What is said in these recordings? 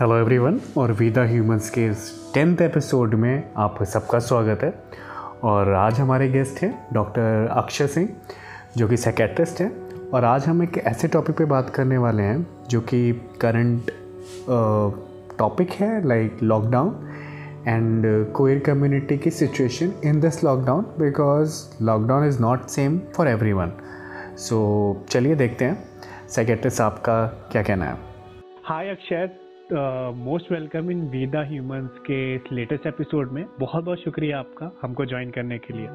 Hello everyone और वीदा humans के इस टेंथ एपिसोड में आप सबका स्वागत है। और आज हमारे गेस्ट हैं डॉक्टर अक्षय सिंह जो कि सेकेट्रिस्ट हैं। और आज हम एक ऐसे टॉपिक पे बात करने वाले हैं, जो कि करंट टॉपिक है like lockdown and queer community की situation in this lockdown because lockdown is not same for everyone सो चलिए देखते हैं। साइकेट्रिस्ट आपका क्या कहना है? Hi Akshay most welcome in we the humans के इस लेटेस्ट एपिसोड में। बहुत बहुत शुक्रिया आपका हमको ज्वाइन करने के लिए।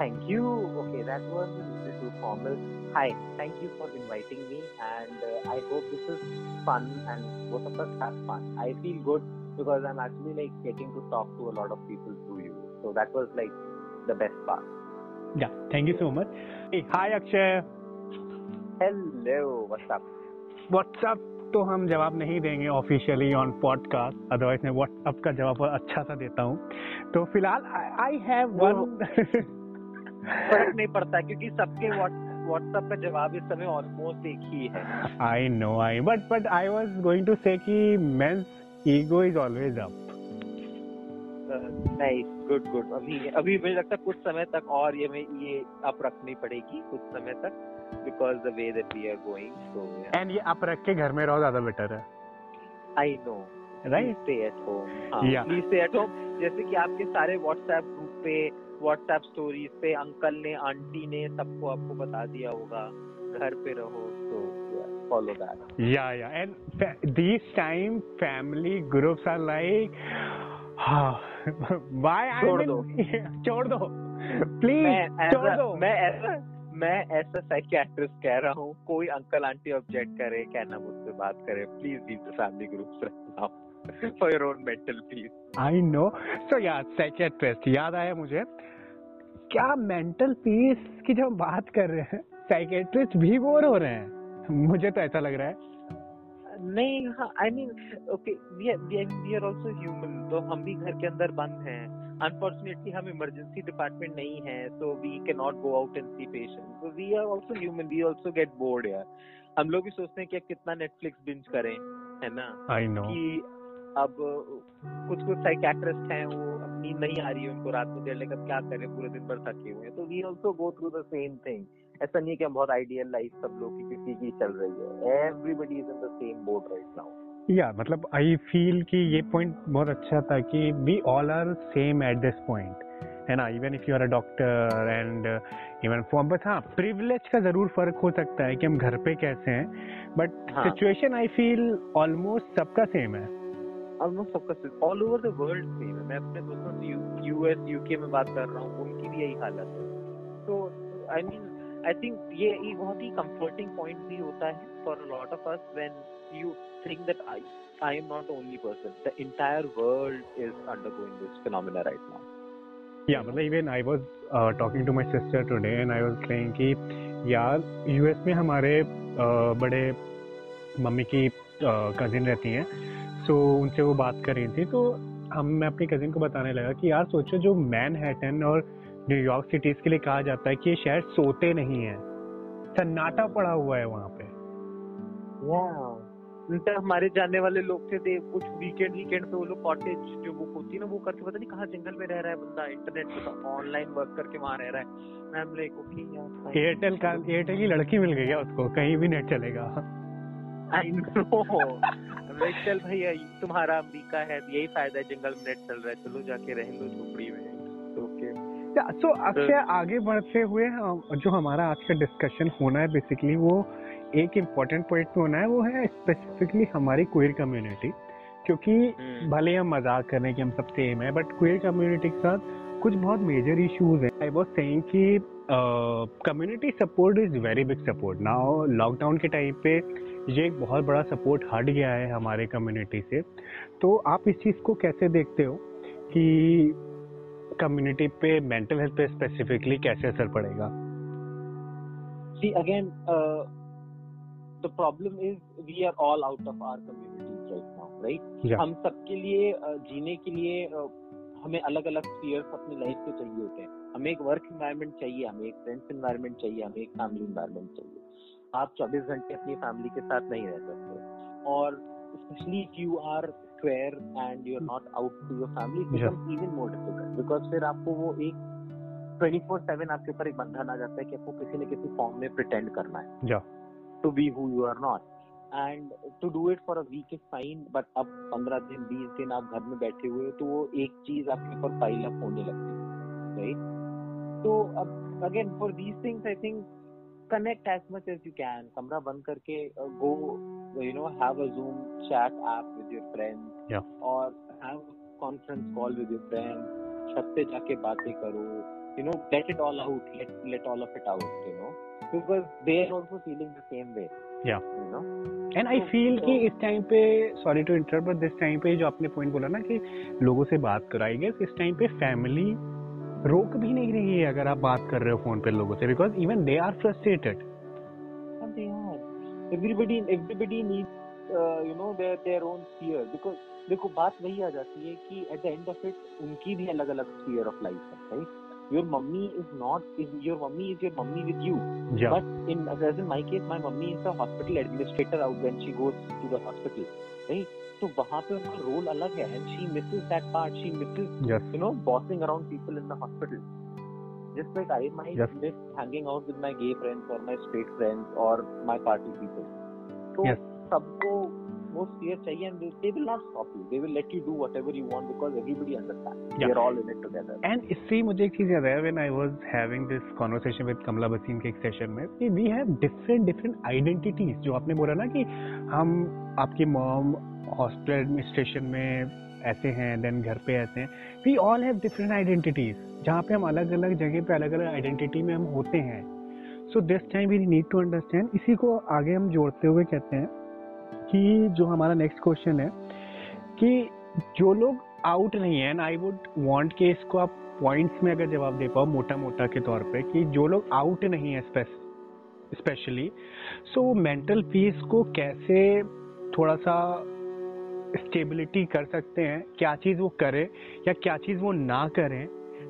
Thank you okay that was too formal hi thank you for inviting me and I hope this is fun and both of us have fun I feel good because I am actually like getting to talk to a lot of people through you so that was like the best part yeah thank you so much hi Akshay hello what's up what's up तो हम जवाब नहीं देंगे officially on podcast otherwise मैं WhatsApp का जवाब अच्छा सा देता हूँ। तो फ़िलहाल आई हैव वन फ़र्क नहीं पड़ता क्योंकि सबके व्हाट्सएप का जवाब इस समय ऑलमोस्ट एक ही है। I know I but but I was going to say कि men's ego is always up नहीं गुड गुड अभी अभी मुझे लगता है कुछ समय तक और ये ये अप रखनी पड़ेगी कुछ समय तक। Because the way that we are going. So yeah. And ये आप रख के घर में रहो ज़्यादा बेटर है. I know. Right. Stay at home. हाँ, yeah. Please stay at home. जैसे कि आपके सारे WhatsApp ग्रुप पे WhatsApp स्टोरीज पे अंकल ने आंटी ने सबको आपको बता दिया होगा घर पे रहो तो follow that. Yeah, yeah. And these time family groups are like, why छोड़ दो छोड़ दो प्लीज़ छोड़ दो मैं ऐसा मैं ऐसा साइकियाट्रिस्ट कह रहा हूँ कोई अंकल आंटी ऑब्जेक्ट करे क्या ना मुझसे बात करे please leave the family groups now for your own mental peace I know so yeah psychiatrist याद आया मुझे? क्या मेंटल पीस की जब हम बात कर रहे हैं साइकियाट्रिस्ट भी बोर हो रहे हैं? मुझे तो ऐसा लग रहा है। नहीं हाँ I mean okay we are also human तो हम भी घर के अंदर बंद हैं। अनफॉर्चुनेटली हम इमरजेंसी डिपार्टमेंट नहीं है so we can not go out and see patient so we are also human we also get bored यार। हम लोग भी सोचते हैं कि अब कितना नेटफ्लिक्स बिंज करें है ना? आई नो कि अब कुछ कुछ साइकेट्रिस्ट हैं वो नींद नहीं आ रही है उनको रात में देर लेकर क्या करें? पूरे दिन भर थके हुए हैं। तो we also go through the same thing ऐसा नहीं है कि हम बहुत आइडियल लाइफ सब लोग की किसी की चल रही है। Everybody is in the same boat right now yeah मतलब आई फील कि ये पॉइंट बहुत अच्छा था कि we all are same at this point है ना? Even if you are a doctor and even for but हाँ प्रिविलेज का ज़रूर फ़र्क हो सकता है कि हम घर पे कैसे हैं but situation I feel almost सबका सेम है। ऑलमोस्ट सबका same all over the world same है। मैं अपने दोस्तों से यूएस यूके में बात कर रहा हूँ उनकी भी यही हालत है। तो आई मीन आई थिंक ये एक बहुत ही कंफर्टिंग पॉइंट भी होता है for a lot of us when you think that I, I am not the only person. The entire world is undergoing this phenomena right now. Yeah, मतलब even I was uh, talking to my sister today and I was saying कि यार US में हमारे uh, बड़े मम्मी की कजिन uh, रहती हैं सो so, उनसे वो बात कर रही थी तो हम मैं अपनी कजिन को बताने लगा कि यार सोचो जो मैन हैटन और न्यूयॉर्क सिटीज़ के लिए कहा जाता है कि ये शहर सोते नहीं है सन्नाटा पड़ा हुआ है वहाँ पे yeah. उनसे हमारे जानने वाले लोग थे दे कुछ वीकेंड वीकेंड पे वो लोग कॉटेज जो बुक होती है ना वो करके पता नहीं कहाँ जंगल में रह रहा है बंदा इंटरनेट पे ऑनलाइन वर्क करके वहाँ रह रहा है। मैं हम लाइक ओके एयरटेल का एयरटेल की लड़की मिल गई है उसको? कहीं भी नेट चलेगा। आई नो चल भैया तुम्हारा अमेरिका है यही फ़ायदा है जंगल में नेट चल रहा है। चलो जाके रह लो झोपड़ी में। ओके सो अक्षय आगे बढ़ते हुए जो हमारा आज का डिस्कशन होना है बेसिकली वो एक इम्पोर्टेंट पॉइंट पे होना है वो है स्पेसिफिकली हमारी क्वेर कम्युनिटी क्योंकि हम्म। भले हम मज़ाक कर रहे हैं कि हम सब सेम है बट क्वेर कम्युनिटी के साथ कुछ बहुत मेजर इश्यूज़ हैं। आई वाज सेइंग कि community support is very big support now lockdown के टाइम पे ये एक बहुत बड़ा सपोर्ट हट गया है हमारे कम्युनिटी से। तो आप इस चीज़ को कैसे देखते हो कि कम्युनिटी पे मेंटल हेल्थ पे स्पेसिफिकली कैसे असर पड़ेगा? Again, uh, the problem is we are all out of our communities right now right yeah. हम सबके लिए जीने के लिए हमें अलग अलग स्पीयर्स अपनी लाइफ के चाहिए होते हैं हमें एक वर्क इन्वायरमेंट चाहिए हमें एक फ्रेंड्स इन्वायरमेंट चाहिए हमें एक फैमिली इन्वायरमेंट चाहिए आप 24 घंटे अपनी फैमिली के साथ नहीं रह सकते और especially if you are square and you're not out to your family it Yeah. becomes even more difficult because फिर आपको वो एक 24/7 आपके ऊपर एक बंधन आ जाता है कि आपको किसी न किसी फॉर्म में प्रिटेंड करना है Yeah. To be who you are not and to do it for a week is fine but अब पंद्रह दिन बीस दिन आप घर में बैठे हुए हो तो वो एक चीज़ आपके ऊपर पाइल अप होने लगती है राइट तो अब again for these things I think connect as much as you can कमरा बंद करके go you know have a zoom chat app with your friends और have conference call with your friends छत पे जाके बातें करो you know get it all out let let all of it out you know because they are also feeling the same way Yeah. You know and I feel कि इस time पे sorry to interrupt but this time पे जो आपने point बोला ना कि लोगों से बात करो आई गेस इस टाइम पे फैमिली रोक भी नहीं रही है अगर आप बात कर रहे हो फ़ोन पे लोगों से because even they are frustrated they are. Everybody needs, uh, you know, their their own sphere because देखो बात वही आ जाती है कि at the end of it उनकी भी अलग अलग sphere of life है, right? Your mummy is not is your mummy is your mummy with you, या but in as in my case, my mummy is the hospital administrator out when she goes to the hospital, right? तो वहाँ पे उनका role अलग है and she misses that part. She misses yes you know, bossing around people in the hospital. Just like I might Yes. miss hanging out with my gay friends or my straight friends or my party people. So Yes. सबको वो sphere चाहिए and they, will not stop you. They will let you do whatever you want because everybody understands. Yeah. We're all in it together. And इससे मुझे एक चीज़ याद आया when I was having this conversation with Kamla Bhasin के एक session में कि we have different different identities जो आपने बोला ना कि हम आपकी मॉम हॉस्पिटल एडमिनिस्ट्रेशन में ऐसे हैं देन घर पे ऐसे हैं we all have different identities जहाँ पे हम अलग अलग जगह पे अलग अलग आइडेंटिटी में हम होते हैं so this time we need to understand इसी को आगे हम जोड़ते हुए कहते हैं कि जो हमारा नेक्स्ट क्वेश्चन है, कि जो लोग आउट नहीं है एंड आई वुड वांट कि इसको आप पॉइंट्स में अगर जवाब दे पाओ मोटा मोटा के तौर पे, कि जो लोग आउट नहीं है स्पेशली सो वो मेंटल पीस को कैसे थोड़ा सा स्टेबिलिटी कर सकते हैं, क्या चीज़ वो करे या क्या चीज़ वो ना करें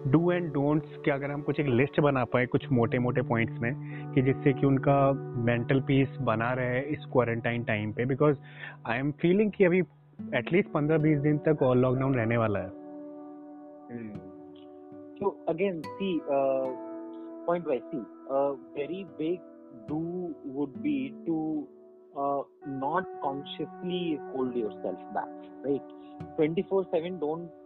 डू एंड डोंट्स के अगर हम कुछ एक लिस्ट बना पाए कुछ मोटे मोटे पॉइंट्स में कि जिससे कि उनका मेंटल पीस बना रहे इस क्वारंटाइन टाइम पे बिकॉज़ आई एम फीलिंग कि अभी एटलीस्ट पंद्रह बीस दिन तक और लॉकडाउन रहने वाला है। तो again see point wise see very big do would be to not consciously hold yourself back right twenty four seven don't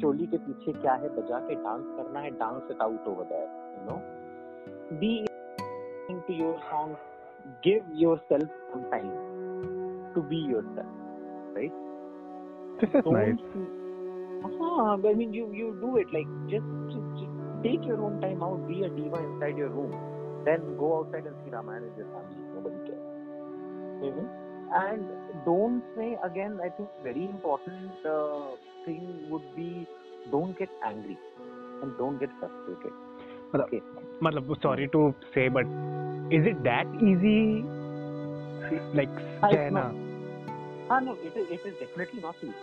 चोली के पीछे क्या है बजा के डांस करना है dance it out over there you know be to your songs give yourself some time to be yourself right is nice don't uh-huh, I mean you you do it like just, just just take your own time out be a diva inside your room then go outside and see Ramayana with your family nobody cares know? and don't say again I think very important uh, thing would be don't get angry and don't get frustrated मतलब- okay मतलब sorry to say but is it that easy like हाँ, it's कहना Ah, no, it is, it is definitely not easy.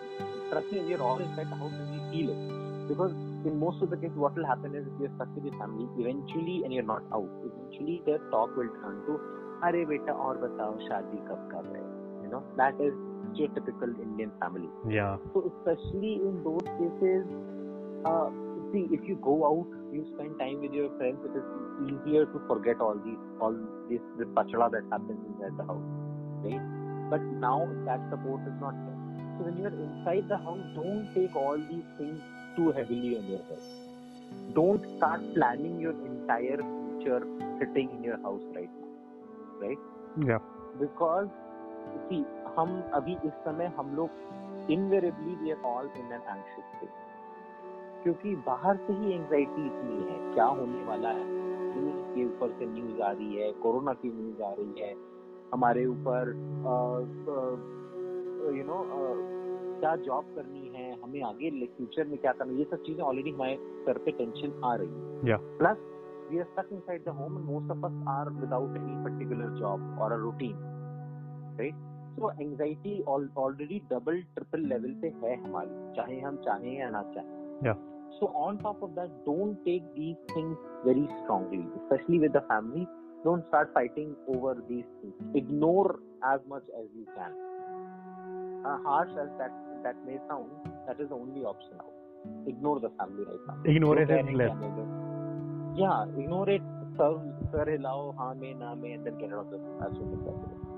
Trust me, we are all inside, how do we feel it? Because in most of the cases, what will happen is if you're stuck with your family, eventually, and you're not out, eventually their talk will turn to, अरे बेटा और बताओ शादी कब कर रहे हो? You know that is typical Indian family. Yeah. So especially in those cases, uh, see if you go out, you spend time with your friends. It is easier to forget all these all this this pachada that happens inside the house, right? But now that support is not there. So when you are inside the house, don't take all these things too heavily on yourself. Don't start planning your entire future sitting in your house right now, right? Yeah. Because सी हम अभी इस समय हम लोग invariably we are all in an anxious state क्योंकि बाहर से ही anxiety इतनी है क्या होने वाला है? न्यूज़ के ऊपर से न्यूज़ आ रही है कोरोना की न्यूज़ आ रही है हमारे ऊपर यू नो क्या जॉब करनी है हमें आगे फ्यूचर में क्या करना ये सब चीज़ें ऑलरेडी हमारे सर पे टेंशन आ रही है। Plus we are stuck inside the home and most of us are without any particular job or a routine. Right so anxiety already double triple level पे है हमारी चाहे हम चाहें या ना चाहें। So on top of that don't take these things very strongly specially with the family don't start fighting over these things ignore as much as you can harsh as that that may sound that is only option out ignore the family right now ignore it is less yeah ignore it sir सर हिलाओ हाँ में ना में and then get out of the so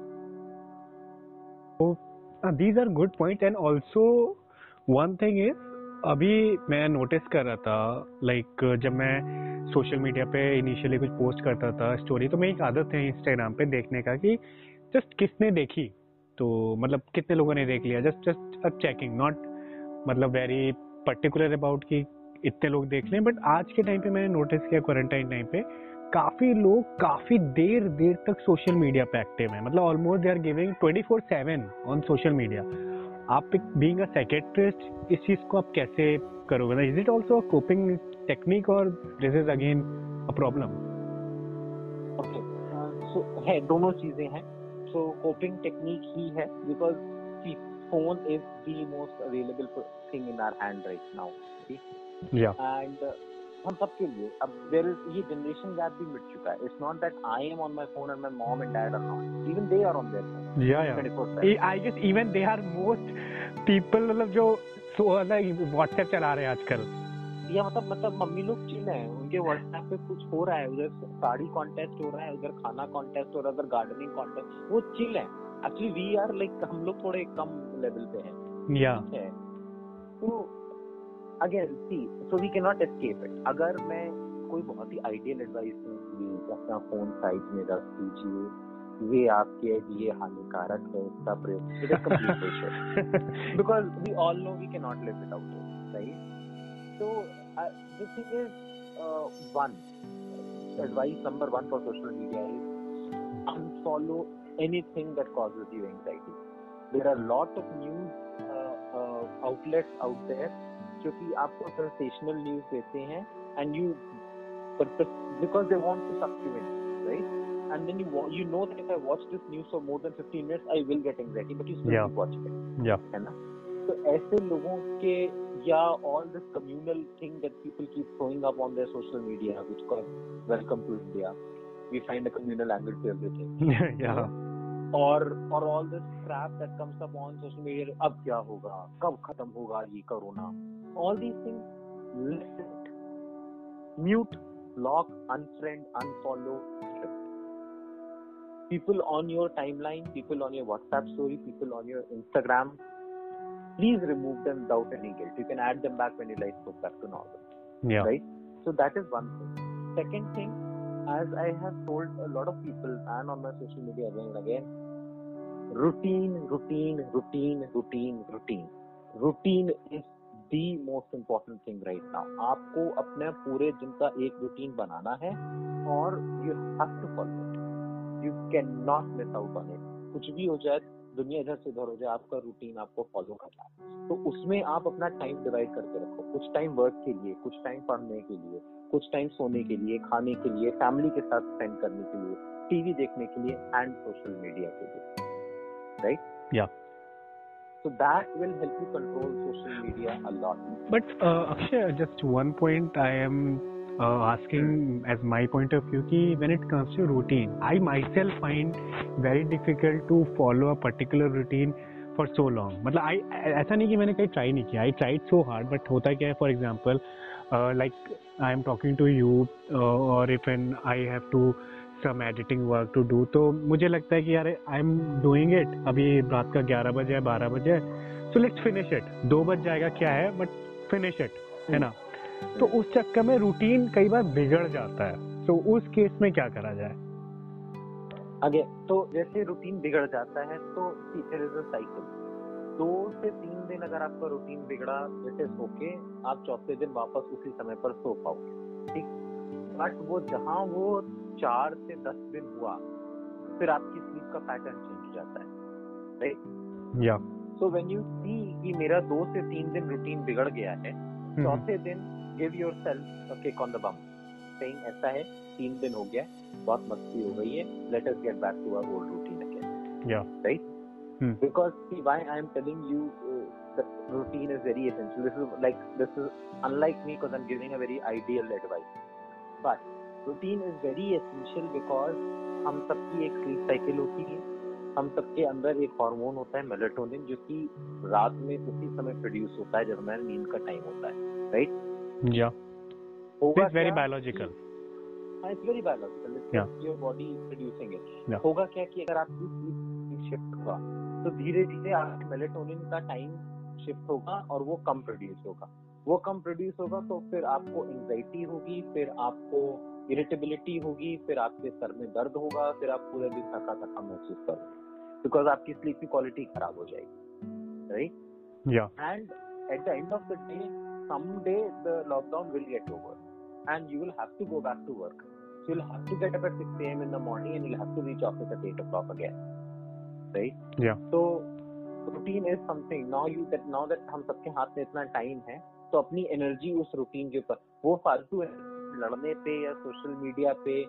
these are good point and also one thing is अभी मैं notice कर रहा था लाइक like, जब मैं सोशल मीडिया पे इनिशियली कुछ पोस्ट करता था स्टोरी तो मेरी एक आदत है इंस्टाग्राम पे देखने का कि जस्ट किसने देखी? तो मतलब कितने लोगों ने देख लिया? Just just a checking not मतलब वेरी पर्टिकुलर अबाउट कि इतने लोग देख लें बट आज के टाइम पे मैंने नोटिस किया क्वारंटाइन टाइम पे काफ़ी लोग काफ़ी देर देर तक सोशल मीडिया पे एक्टिव हैं मतलब almost they are giving 24 seven on social media आप बीइंग अ साइकेट्रिस्ट इस चीज़ को आप कैसे करोगे is it also a coping technique और this is again a problem है दोनों चीज़ें हैं. So coping technique ही है see phone is the most available thing in our hand right now. Okay? या And uh, हम सबके लिए अब there is ये generation gap भी मिट चुका है. It's not that I am on my phone and my mom and dad are not. Even they are on their phone. Yeah yeah I guess even they are most people मतलब जो WhatsApp चला रहे हैं आजकल। या मतलब मतलब mummy लोग चिल है। उनके व्हाट्सएप पे कुछ हो रहा है। उधर साड़ी कॉन्टेस्ट हो रहा है उधर खाना कॉन्टेस्ट हो रहा है उधर गार्डनिंग कॉन्टेस्ट वो चिल है। एक्चुअली वी आर लाइक हम लोग थोड़े कम लेवल पे हैं। या है? तो again see so we can not escape it अगर मैं कोई बहुत ही आइडियल एडवाइस अपना फ़ोन साइज़ में रख दीजिए ये आपके लिए हानिकारक है उसका प्रयोग because we all know we can live it out right तो this is one advice number one for social media is unfollow anything that causes you anxiety there are lot of news outlet out there जो कि आपको sensational news देते हैं you because they want to suck you in, right? And then you wa- you know that if I watch this news for more than 15 minutes, I will get anxiety, but you still Yeah. keep watching it. या है ना तो ऐसे लोगों के या all this communal thing that people keep throwing up on their social media which called welcome to India we find a communal angle to everything या or or all this crap that comes up on social media अब क्या होगा कब खत्म होगा ये corona all these things listen mute block unfriend unfollow strip. people on your timeline people on your whatsapp story people on your instagram please remove them without any guilt you can add them back when your life goes back to normal या right? So that is one thing. Second thing, as I have told a lot of people and on my social media again and again, routine, routine, routine, routine, routine. Routine is the most important thing right now. आपको अपने पूरे दिन का एक routine बनाना है और you have to follow it. You cannot miss out on it. कुछ भी हो जाए दुनिया इधर से उधर हो जाए आपका रूटीन आपको फॉलो करना है तो उसमें आप अपना टाइम डिवाइड करके रखो कुछ टाइम वर्क के लिए कुछ टाइम पढ़ने के लिए कुछ टाइम सोने के लिए खाने के लिए फैमिली के साथ स्पेंड करने के लिए टीवी देखने के लिए एंड सोशल मीडिया के लिए Right Yeah. so that will help you control social media a lot But uh, Akshay, just one point I am uh, asking as my point of view कि when it comes to routine, I myself find very difficult to follow a particular routine for so long. मतलब I ऐसा नहीं कि मैंने कहीं try नहीं किया. I tried so hard, but होता क्या है for example, uh, like I am talking to you uh, or if when I to some editing work to तो मुझे लगता है कि यार आई एम डूइंग इट अभी रात का 11 बजे है 12 बजे है। सो लेट्स फिनिश इट दो बज जाएगा क्या है बट फिनिश इट है ना? तो उस चक्कर में रूटीन कई बार बिगड़ जाता है। तो उस केस में क्या करा जाए? आगे तो जैसे रूटीन बिगड़ जाता है तो देयर इज़ साइकिल दो से तीन दिन अगर आपका रूटीन बिगड़ा, जैसे सो के आप चौथे दिन वापस उसी समय पर सो पाओगे। ठीक? बट वो जहाँ वो चार से दस दिन हुआ फिर आपकी स्लीप का पैटर्न चेंज हो जाता है राइट या सो कि मेरा दो से तीन दिन रूटीन बिगड़ गया है हम्म। चौथे दिन give yourself on the bum saying ऐसा है तीन दिन हो गया बहुत मस्ती हो गई है let us get back to our routine right because see why I am telling you routine is very like this is unlike me because I am giving a very ideal advice but routine is very essential because हम सबकी एक sleep cycle होती है। हम सबके अंदर एक hormone होता है मेलेटोनिन जो कि रात में उसी समय प्रोड्यूस होता है जब हमारा नींद का टाइम होता है राइट या होगा it's very biological it's very biological. Your body is producing it होगा क्या कि अगर आपकी स्लीप शिफ्ट होगा तो धीरे धीरे आपके मेलेटोनिन का टाइम शिफ्ट होगा और वो कम प्रोड्यूस होगा। वो कम प्रोड्यूस होगा तो फिर आपको एंजाइटी होगी फिर आपको इरिटेबिलिटी होगी फिर आपके सर में दर्द होगा फिर आप पूरे दिन थका थका महसूस करोगे बिकॉज़ आपकी स्लीप की क्वालिटी खराब हो जाएगी राइट या and at the end of the day someday the lockdown will get over and you will have to go back to work so you'll have to get up at 6 a.m in the morning and you'll have to reach office at 8 o'clock again right Yeah. so routine is something now you that now that हम सबके हाथ में इतना time है तो अपनी energy उस routine के ऊपर वो फालतू है लड़ने पे या सोशल मीडिया पे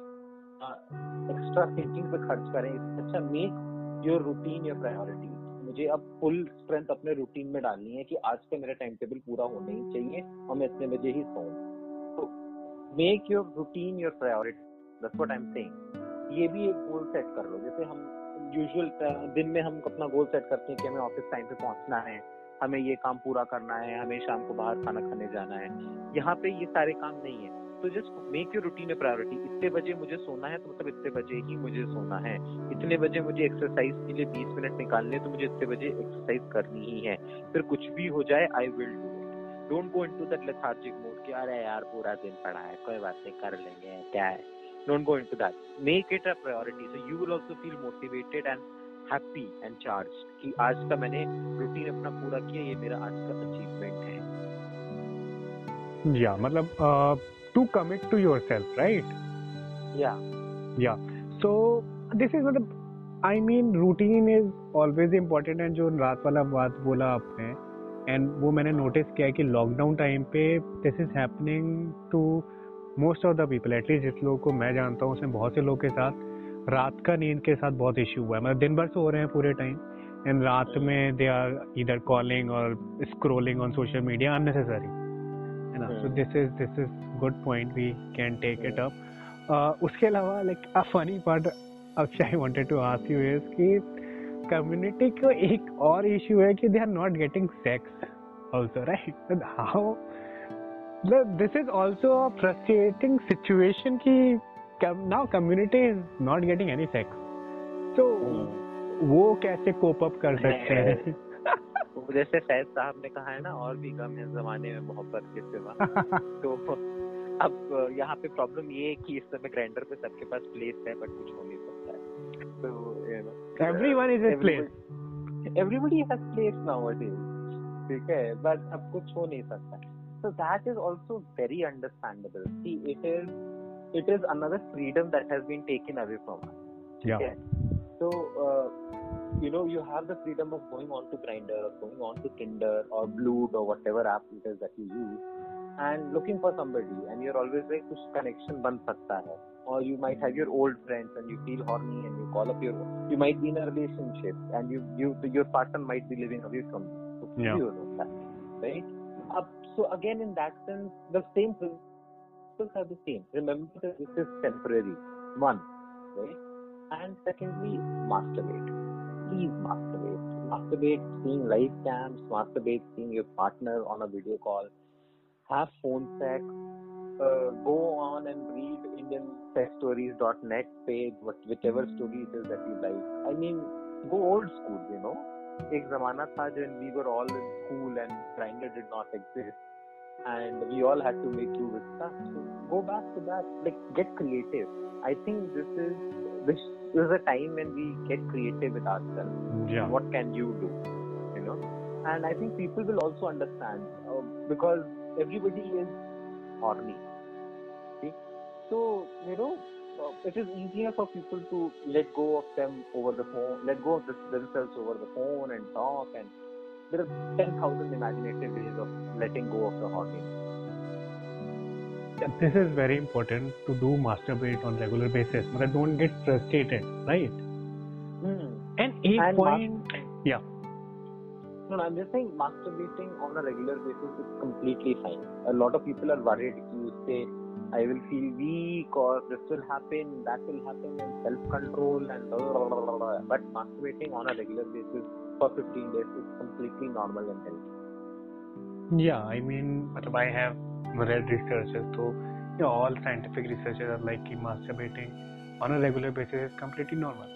एक्स्ट्रा थिंकिंग पे खर्च करें। अच्छा make your routine your priority मुझे अब फुल स्ट्रेंथ अपने रूटीन में डालनी है कि आज का मेरा टाइम टेबल पूरा होना ही चाहिए, और मैं इतने बजे ही सोऊं। तो make your routine your priority that's what I am saying ये भी एक गोल सेट कर लो। जैसे हम यूजुअल दिन में हम अपना गोल सेट करते हैं कि हमें ऑफ़िस टाइम पे पहुँचना है, हमें ये काम पूरा करना है, हमें शाम को बाहर खाना खाने जाना है। यहाँ पे ये सारे काम नहीं है। तो just make your routine a priority इतने बजे मुझे सोना है तो मतलब इतने बजे ही मुझे सोना है। इतने बजे मुझे एक्सरसाइज के लिए 20 मिनट निकालने तो मुझे इतने बजे एक्सरसाइज करनी ही है। फिर कुछ भी हो जाए I will do don't go into that lethargic mode कि, अरे यार, पूरा दिन पड़ा है, कोई बात नहीं, कर लेंगे, क्या है? Don't go into that make it a priority so you will also feel motivated and happy and charge कि, आज का मैंने रूटीन अपना पूरा किया, ये मेरा आज का अचीवमेंट है. या मतलब to commit to yourself right या so this is मतलब I mean routine is always important and जो रात वाला बात बोला आपने एंड वो मैंने नोटिस किया कि लॉकडाउन टाइम पे this is happening to most of the people at least जिस लोगों को मैं जानता हूँ उसमें बहुत से लोग के साथ रात का नींद के साथ बहुत इश्यू हुआ है। मतलब दिन भर सो रहे हैं पूरे टाइम एंड रात में दे आर इधर कॉलिंग और scrolling on social media unnecessary है ना? So. This is this is good point we can take it up उसके अलावा like a funny part Akshay I wanted to ask you is कि community को एक और इशू है कि they are not getting sex also right how this is also a frustrating situation कि now community is not getting any sex तो वो कैसे कोप अप कर सकते हैं? जैसे फैज साहब ने कहा है ना और भी गम है जमाने में मोहब्बत के सिवा। तो अब यहाँ पे प्रॉब्लम ये है कि इस समय ग्राइंडर पे सबके पास प्लेस है बट कुछ हो नहीं सकता है। तो Everyone is in place. Everybody has place nowadays ठीक है? बट अब कुछ हो नहीं सकता। So that is also very understandable. See it is it is another freedom that has been taken away from us Yeah. so uh, you know you have the freedom of going on to grinder or going on to tinder or Blued or whatever app it is that you use and looking for somebody and you're always like kuch connection ban sakta hai or you might have your old friends and you feel horny and you call up your you might be in a relationship and you you your partner might be living away from you. So yeah. you know that, right? So again in that sense the same principles are the same. Remember that this is temporary. One right? And secondly masturbate please masturbate masturbate seeing live cams masturbate seeing your partner on a video call have phone sex uh, go on and read indiansexstories.net page what, whichever story it is that you like i mean go old school you know एक जमाना था when we were all in school and grinder did not exist and we all had to make do with stuff so go back to that like get creative i think this is this is a time when we get creative with ourselves Yeah. what can you do you know and i think people will also understand uh, because everybody is horny see? so you know uh, it is easier for people to let go of them over the phone, let go of this, themselves over the phone and talk. And there are 10,000 imaginative ways of letting go of the hogging. This is very important to do masturbate on regular basis. But don't get frustrated, right? Hmm. And a And point, yeah. No, no, I'm just saying masturbating on a regular basis is completely fine. A lot of people are worried. You say, I will feel weak or this will happen, that will happen, and self control and blah, blah, blah, blah, blah. But masturbating on a regular basis for 15 days is completely normal and healthy. Yeah, I mean, matlab I have read researches, so yeah, all scientific researchers are like कि masturbating on a regular basis is completely normal.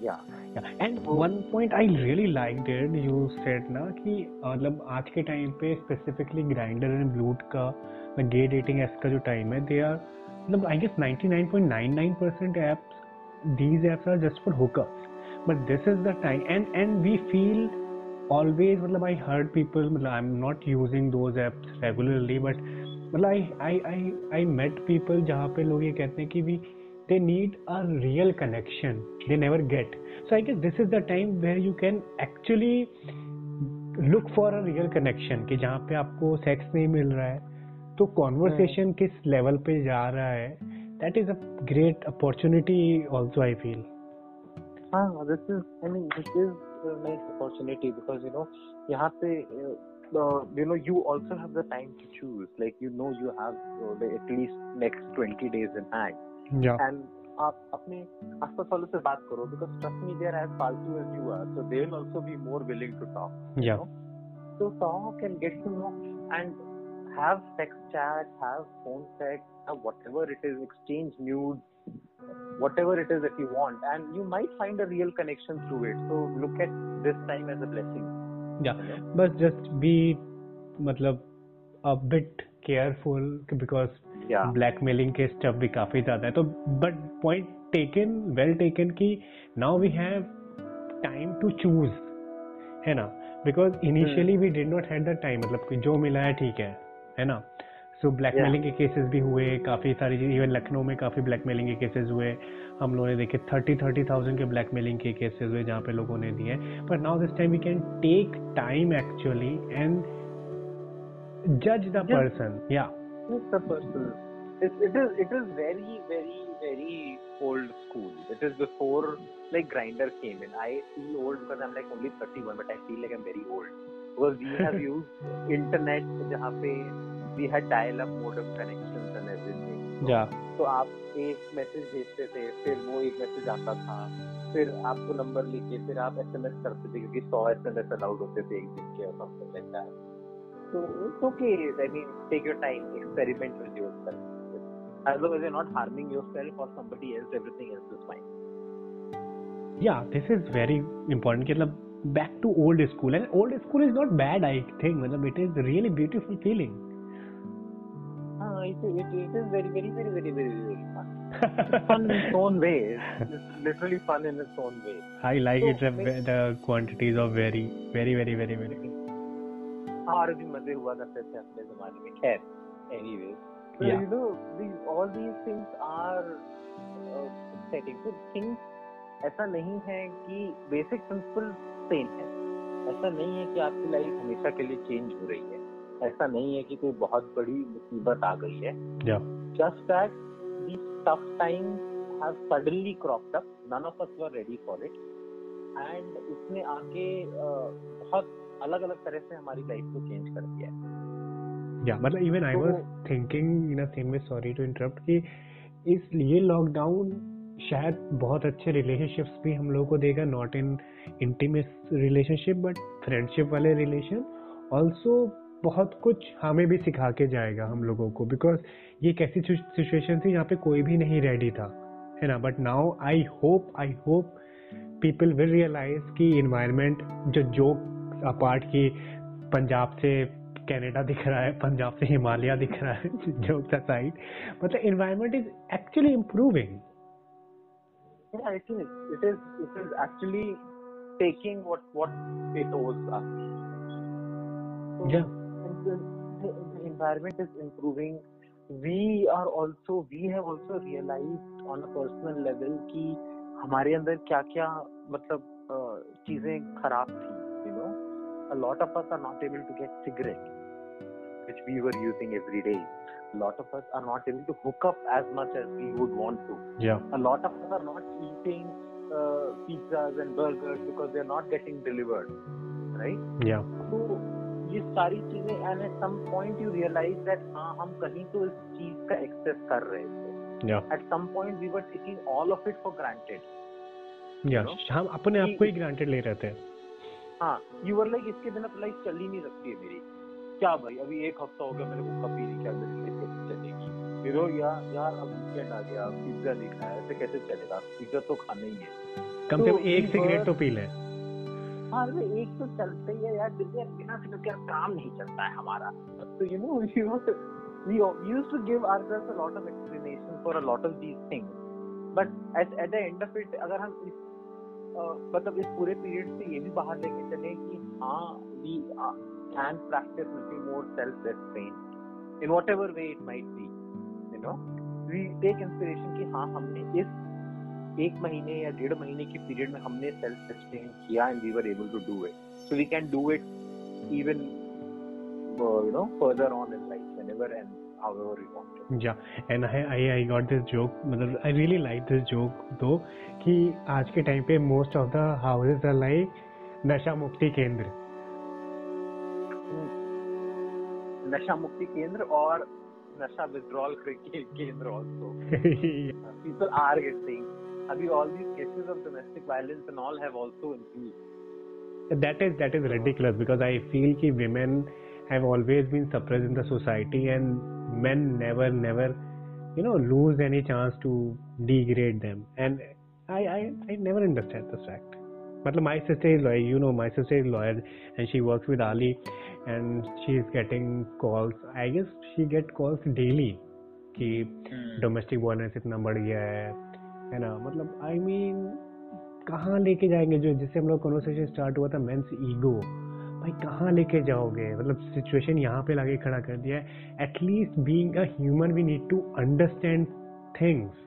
Yeah. Yeah. And one point I really liked it, you said ना कि मतलब आज के time पे specifically grinder and ब्लूट का gay dating apps का जो टाइम है दे आर मतलब I guess 99.99% apps these apps are just for hookups but this is the time and and we feel always मतलब आई हर्ड पीपल मतलब I am not using those apps regularly but मतलब I I I I met people जहाँ पे लोग ये कहते हैं कि we they need a real connection they never get so I guess this is the time where you can actually look for a real connection कि जहाँ पे आपको सेक्स नहीं मिल रहा है तो कॉन्वर्सेशन किस लेवल पे जा रहा है that is a great opportunity also I feel हाँ this is I mean this is a nice opportunity because, you know, यहाँ पे, uh, uh, you know, you also have the time to choose. Like, you know, you have uh, the, at least next 20 days in hand. या And आप अपने आसपास वालों से बात करो because trust me, they are as फालतू as you are. So they will also be more willing to talk. या So talk and get to know and have sex chat, have phone sex, have whatever it is, exchange nudes, whatever it is that you want, and you might find a real connection through it. So look at this time as a blessing. you know? बस just be मतलब a bit careful because Yeah. Blackmailing के stuff भी काफ़ी ज़्यादा है तो but point taken well taken कि now we have time to choose है ना because initially we did not had the time मतलब कि जो मिला है ठीक है है ना सो ब्लैकमेलिंग के केसेस भी हुए काफ़ी सारी चीज़ इवन लखनऊ में काफ़ी ब्लैकमेलिंग के केसेस हुए हम लोगों ने देखे थर्टी थर्टी थाउज़ेंड के ब्लैकमेलिंग के केसेस हुए जहाँ पे लोगों ने दिए but now this time we can take time actually and जज द Yeah. पर्सन या It's the person. It, it is it is very very very old school. It is before like Grinder came in. I feel old because I'm like only 31, but I feel like I'm very old because we have used internet जहाँ पे we had dial-up modem connections and everything. So, yeah. तो आप एक message भेजते थे फिर वो एक मैसेज आता था फिर आपको नंबर लिखे फिर आप एस करते थे क्योंकि सौ एस अलाउड होते थे एक दिन के और समथिंग लाइक तो it's okay I mean take your time experiment with yourself as long as you not harming your और somebody else everything else is fine या दिस इज़ वेरी इंपॉर्टेंट कि मतलब back to old school and old school is not bad I think मतलब it is really beautiful feeling Ah, it, it, it is very, very, very, very, very, very fun. It's fun in its own way. It's literally fun in its own way. I like So, it the, may- the quantities of very very very very very और भी मज़े हुआ करते थे अपने जमाने में खैर anyway so Yeah. you know these all these things are uh, setting so things ऐसा नहीं है कि बेसिक प्रिंसिपल सेम है ऐसा नहीं है कि आपकी लाइफ हमेशा के लिए चेंज हो रही है ऐसा नहीं है कि कोई बहुत बड़ी मुसीबत आ गई है। Just that these tough times have suddenly cropped up. None of us were ready for it. And इसने आके बहुत अलग अलग तरह से हमारी लाइफ को चेंज कर दिया है। Yeah मतलब I तो- was thinking in a same way sorry to interrupt कि इस ये लॉकडाउन शायद बहुत अच्छे रिलेशनशिप्स भी हम लोगों को देगा not in intimate relationship but friendship वाले रिलेशन ऑल्सो बहुत कुछ हमें भी सिखा के जाएगा हम लोगों को बिकॉज़ ये एक ऐसी सिचुएशन थी जहाँ पे कोई भी नहीं रेडी था है ना but now I hope I hope people will realise कि इन्वायरमेंट जो जोक अपार्ट की पंजाब से कनाडा दिख रहा है पंजाब से हिमालय दिख रहा है जोक साइड मतलब environment is actually improving Yeah, it is. It is. It is actually taking what what it owes us. So, Yeah. and the, the, the environment is improving we are also we have also realized on a personal level कि हमारे अंदर क्या क्या मतलब uh, चीजें खराब थी you know a lot of us are not able to get cigarette which we were using every day a lot of us are not able to hook up as much as we would want to yeah a lot of us are not eating uh, pizzas and burgers because they're not getting delivered right yeah तो ये सारी चीज़ें and at some point you realise that हाँ हम कहीं तो इस चीज़ का एक्सेस कर रहे थे। At some point we were taking all of it for granted हम अपने आप को ही ग्रांटेड ले रहे थे। हाँ यू वर लाइक इसके बिना तो लाइफ चल ही नहीं सकती है मेरी। क्या भाई अभी एक हफ़्ता हो गया मेरे को कभी नहीं क्या मेरी कैसे चलेगी? फिर यार यार अब वीकेंड आ गया पिज्जा नहीं खाया ऐसे कैसे चलेगा? पिज्जा तो खाना ही है। कम से तो कम एक we सिगरेट तो पी लें। हाँ एक तो चलते ही है यार बिना बिना के काम नहीं चलता है हमारा तो you know you we used to give ourselves a lot of explanation for a lot of these things but at at the end of it अगर हम इस अ, मतलब इस पूरे पीरियड से ये भी बाहर लेके चले कि हाँ we uh, can practice little more self restraint in whatever way it might be you know we take inspiration कि हाँ हमने इस एक महीने या डेढ़ महीने की पीरियड में हमने सेल्फ रेस्ट्रेन किया and we were able to do it so we can do it even you know further on in life whenever and however we want to. Yeah and I I I got this joke मतलब I really like this joke though कि आज के time पे most of the houses are like नशा मुक्ति केंद्र। नशा मुक्ति केंद्र और नशा विड्रॉल केंद्र also. People are getting अभी all these cases of domestic violence and all have also increased that is that is ridiculous because I feel कि women have always been suppressed in the society and men never never you know lose any chance to degrade them and I I, I never understand this fact मतलब my sister is lawyer you know my sister is lawyer and she works with Ali and she is getting calls I guess she get calls daily कि domestic violence इतना बढ़ गया है है ना? मतलब आई I mean mean, कहाँ लेके जाएँगे जो जिससे हम लोग कॉन्वर्सेशन स्टार्ट हुआ था मेंस ईगो भाई कहाँ लेके जाओगे? मतलब सिचुएशन यहाँ पे लाके खड़ा कर दिया है। At least being a human we need to understand things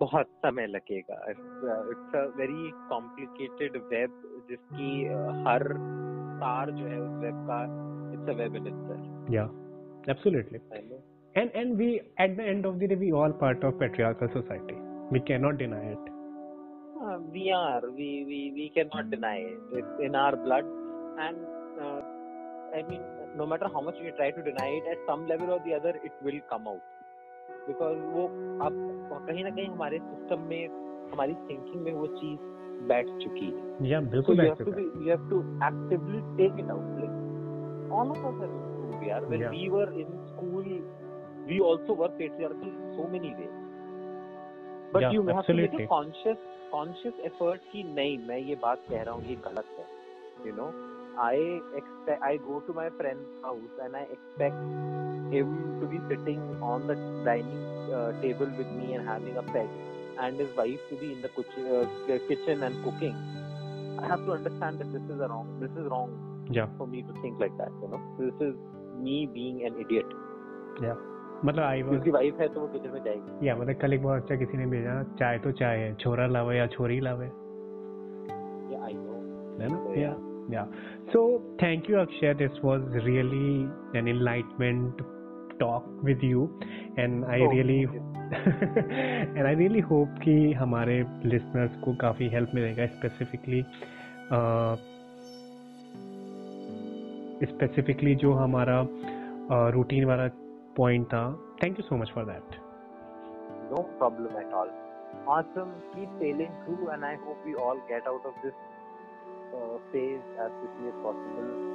बहुत समय लगेगा। It's a very complicated web जिसकी uh, हर तार जो है उस वेब का it's a web in itself या absolutely and and we at the end of the day we all part of patriarchal society we cannot deny it Uh, we are we, we we cannot deny it it's in our blood and uh, i mean no matter how much we try to deny it at some level or the other it will come out because वो अब कहीं ना कहीं हमारे system में हमारी thinking में वो चीज बैठ चुकी है या so बिल्कुल you बैठ have to चुका be है you have to actively take it out like all of us have improved yaar when Yeah. we were in school we also were patriarchal in so many ways but Yeah, you have to make absolutely. a conscious conscious effort कि नहीं मैं ये बात कह रहा हूँ ये गलत है you know I expect I go to my friend's house and I expect him to be sitting on the dining uh, table with me and having a peg and his wife to be in the kitchen, uh, kitchen and cooking I have to understand that this is a wrong this is wrong या for me to think like that you know this is me being an idiot मतलब आई उसकी wife है तो वो kitchen में जाएगी। या मतलब कल एक बहुत अच्छा किसी ने भेजा चाय तो चाय है छोरा लावे या छोरी लावे। I know है ना? या या so thank you Akshay this was really an with you. And I Oh, really thank and I really hope कि हमारे listeners को काफ़ी हेल्प मिलेगा स्पेसिफिकली स्पेसिफिकली uh, जो हमारा रूटीन uh, वाला point. Uh, thank you so much for that. No problem at all. Awesome. Keep sailing through, and I hope we all get out of this uh, phase as quickly as possible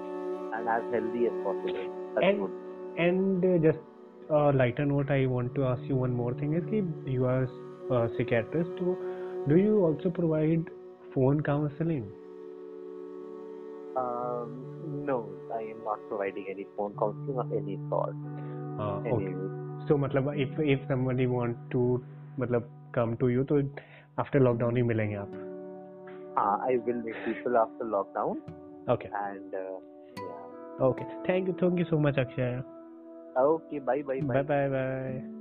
and as healthy as possible. That's and good. and uh, just uh, lighter note, I want to ask you one more thing: is that you are a psychiatrist, so do you also provide phone counseling? Um, no, I am not providing any phone counseling of any sort. Okay so मतलब if if somebody want to मतलब come to you तो after lockdown ही मिलेंगे आप। हाँ I will meet people after lockdown okay and okay thank you thank you so much Akshay okay bye bye bye bye bye